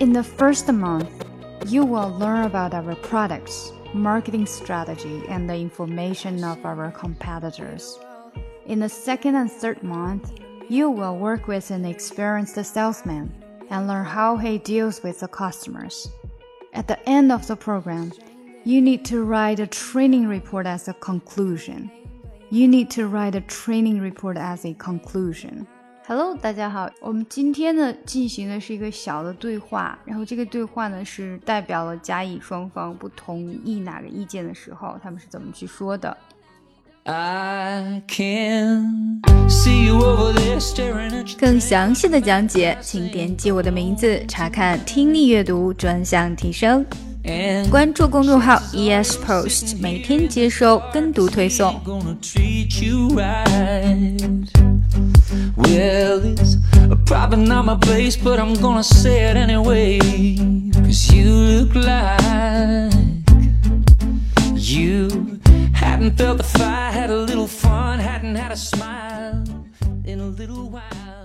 In the first month, you will learn about our products, marketing strategy, and the information of our competitors. In the second and third month, you will work with an experienced salesman and learn how he deals with the customers. At the end of the program, you need to write a training report as a conclusion. You need to write a training report as a conclusion. Hello，大家好，我们今天呢进行的是一个小的对话，然后这个对话呢是代表了甲乙双方不同意哪个意见的时候，他们是怎么去说的。更详细的讲解，请点击我的名字查看听力阅读专项提升。关注公众号 ES Post，每天接收跟读推送。Probably not my place, but I'm gonna say it anyway. Cause you look like you hadn't felt the fire, had a little fun, hadn't had a smile in a little while.